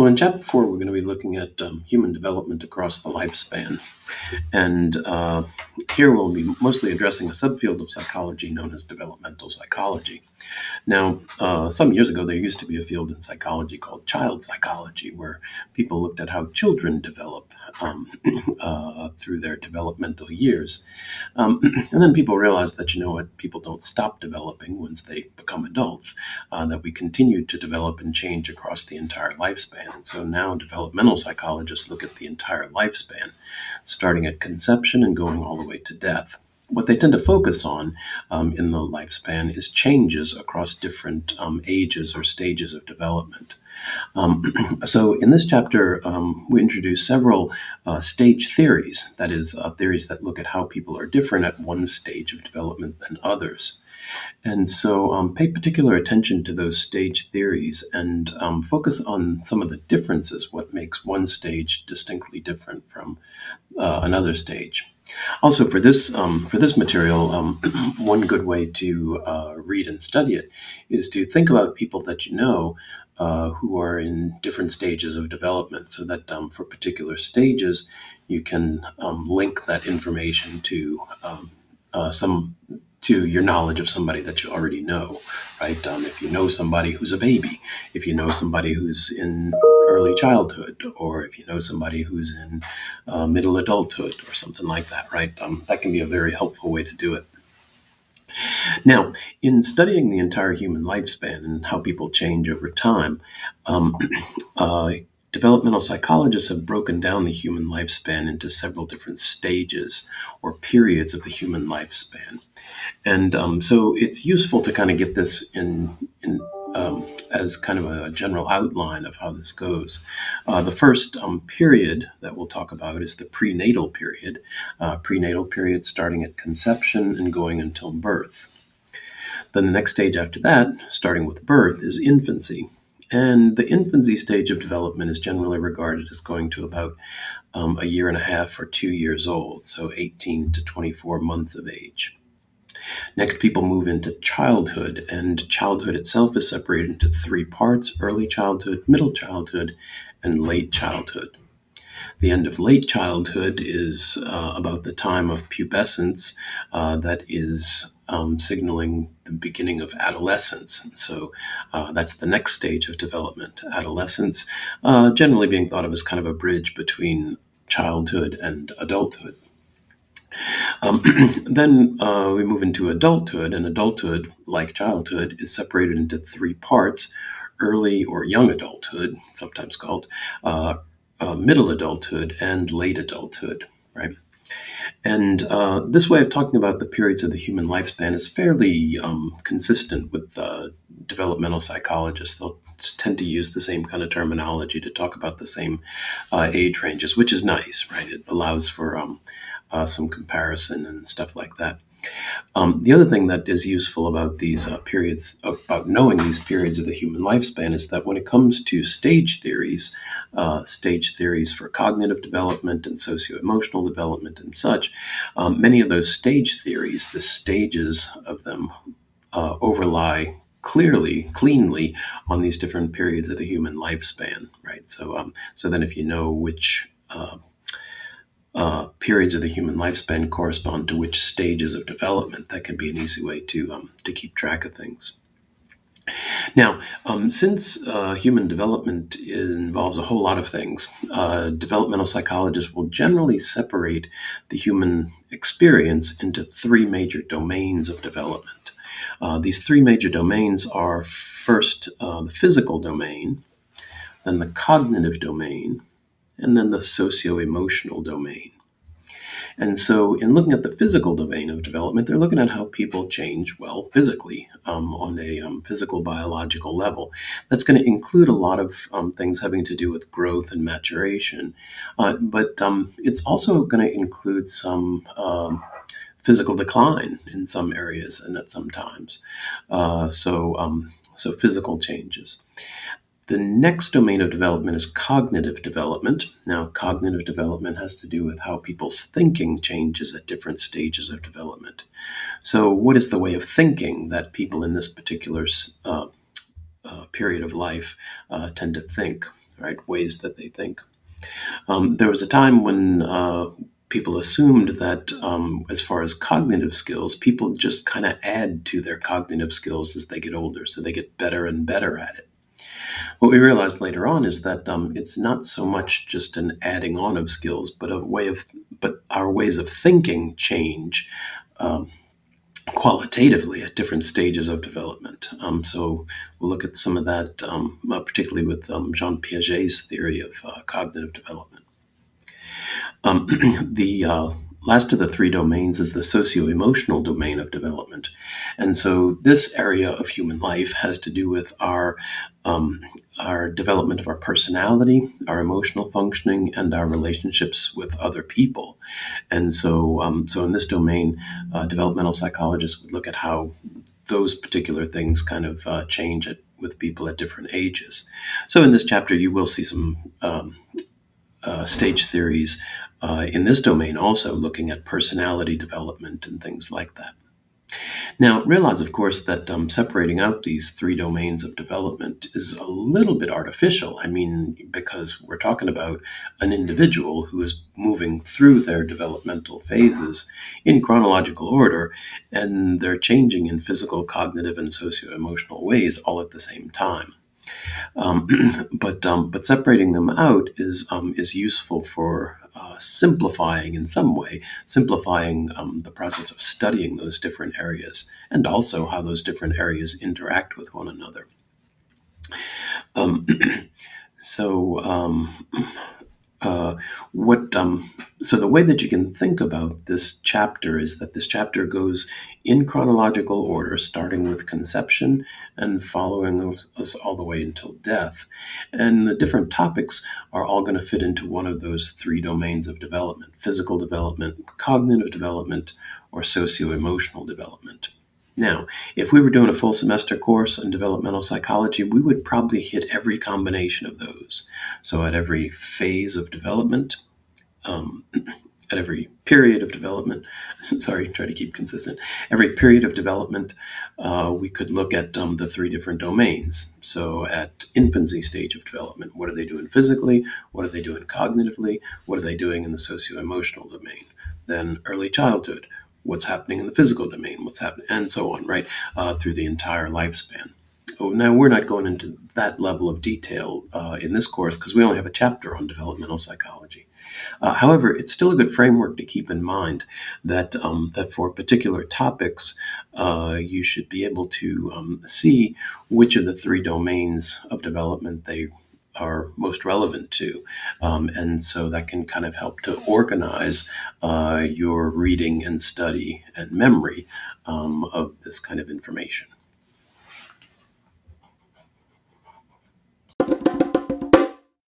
Well, in chapter four, we're going to be looking at um, human development across the lifespan. And uh, here we'll be mostly addressing a subfield of psychology known as developmental psychology. Now, uh, some years ago, there used to be a field in psychology called child psychology, where people looked at how children develop um, uh, through their developmental years. Um, and then people realized that, you know what, people don't stop developing once they become adults, uh, that we continue to develop and change across the entire lifespan. So now developmental psychologists look at the entire lifespan starting at conception and going all the way to death. What they tend to focus on um, in the lifespan is changes across different um, ages or stages of development. Um, so, in this chapter, um, we introduce several uh, stage theories, that is, uh, theories that look at how people are different at one stage of development than others. And so um, pay particular attention to those stage theories and um, focus on some of the differences, what makes one stage distinctly different from uh, another stage. Also, for this um, for this material, um, one good way to uh, read and study it is to think about people that you know uh, who are in different stages of development, so that um, for particular stages, you can um, link that information to um, uh, some to your knowledge of somebody that you already know, right? Um, if you know somebody who's a baby, if you know somebody who's in early childhood, or if you know somebody who's in uh, middle adulthood, or something like that, right? Um, that can be a very helpful way to do it. Now, in studying the entire human lifespan and how people change over time, um, uh, developmental psychologists have broken down the human lifespan into several different stages or periods of the human lifespan. And um, so it's useful to kind of get this in, in um, as kind of a general outline of how this goes. Uh, the first um, period that we'll talk about is the prenatal period, uh, prenatal period starting at conception and going until birth. Then the next stage after that, starting with birth, is infancy. And the infancy stage of development is generally regarded as going to about um, a year and a half or two years old, so 18 to 24 months of age. Next, people move into childhood, and childhood itself is separated into three parts early childhood, middle childhood, and late childhood. The end of late childhood is uh, about the time of pubescence uh, that is um, signaling the beginning of adolescence. And so uh, that's the next stage of development. Adolescence, uh, generally being thought of as kind of a bridge between childhood and adulthood. Um, then uh, we move into adulthood, and adulthood, like childhood, is separated into three parts early or young adulthood, sometimes called, uh, uh, middle adulthood, and late adulthood, right? And uh, this way of talking about the periods of the human lifespan is fairly um, consistent with uh, developmental psychologists. They'll tend to use the same kind of terminology to talk about the same uh, age ranges, which is nice, right? It allows for um, uh, some comparison and stuff like that. Um, the other thing that is useful about these uh, periods, about knowing these periods of the human lifespan, is that when it comes to stage theories, uh, stage theories for cognitive development and socio emotional development and such, um, many of those stage theories, the stages of them, uh, overlie clearly, cleanly on these different periods of the human lifespan, right? So, um, so then if you know which uh, periods of the human lifespan correspond to which stages of development. That can be an easy way to um, to keep track of things. Now, um, since uh, human development involves a whole lot of things, uh, developmental psychologists will generally separate the human experience into three major domains of development. Uh, these three major domains are first uh, the physical domain, then the cognitive domain, and then the socio emotional domain. And so, in looking at the physical domain of development, they're looking at how people change, well, physically, um, on a um, physical biological level. That's going to include a lot of um, things having to do with growth and maturation. Uh, but um, it's also going to include some um, physical decline in some areas and at some times. Uh, so, um, so physical changes. The next domain of development is cognitive development. Now, cognitive development has to do with how people's thinking changes at different stages of development. So, what is the way of thinking that people in this particular uh, uh, period of life uh, tend to think? right? Ways that they think. Um, there was a time when uh, people assumed that, um, as far as cognitive skills, people just kind of add to their cognitive skills as they get older, so they get better and better at it. What we realized later on is that um, it's not so much just an adding on of skills, but a way of, but our ways of thinking change um, qualitatively at different stages of development. Um, so we'll look at some of that, um, uh, particularly with um, Jean Piaget's theory of uh, cognitive development. Um, the uh, last of the three domains is the socio emotional domain of development. And so this area of human life has to do with our, um, our development of our personality, our emotional functioning, and our relationships with other people. And so, um, so in this domain, uh, developmental psychologists would look at how those particular things kind of uh, change it with people at different ages. So in this chapter, you will see some um, uh, stage theories uh, in this domain also looking at personality development and things like that. Now, realize, of course, that um, separating out these three domains of development is a little bit artificial. I mean, because we're talking about an individual who is moving through their developmental phases in chronological order, and they're changing in physical, cognitive, and socio emotional ways all at the same time. Um, but um, but separating them out is um, is useful for uh, simplifying in some way, simplifying um, the process of studying those different areas and also how those different areas interact with one another. Um, so um, uh, what um, so the way that you can think about this chapter is that this chapter goes in chronological order starting with conception and following us, us all the way until death. And the different topics are all going to fit into one of those three domains of development physical development cognitive development or socio-emotional development now, if we were doing a full semester course on developmental psychology, we would probably hit every combination of those. So, at every phase of development, um, at every period of development, sorry, try to keep consistent, every period of development, uh, we could look at um, the three different domains. So, at infancy stage of development, what are they doing physically? What are they doing cognitively? What are they doing in the socio emotional domain? Then, early childhood what's happening in the physical domain, what's happening, and so on, right, uh, through the entire lifespan. Oh, now, we're not going into that level of detail uh, in this course because we only have a chapter on developmental psychology. Uh, however, it's still a good framework to keep in mind that um, that for particular topics, uh, you should be able to um, see which of the three domains of development they are most relevant to. Um, and so that can kind of help to organize uh, your reading and study and memory um, of this kind of information.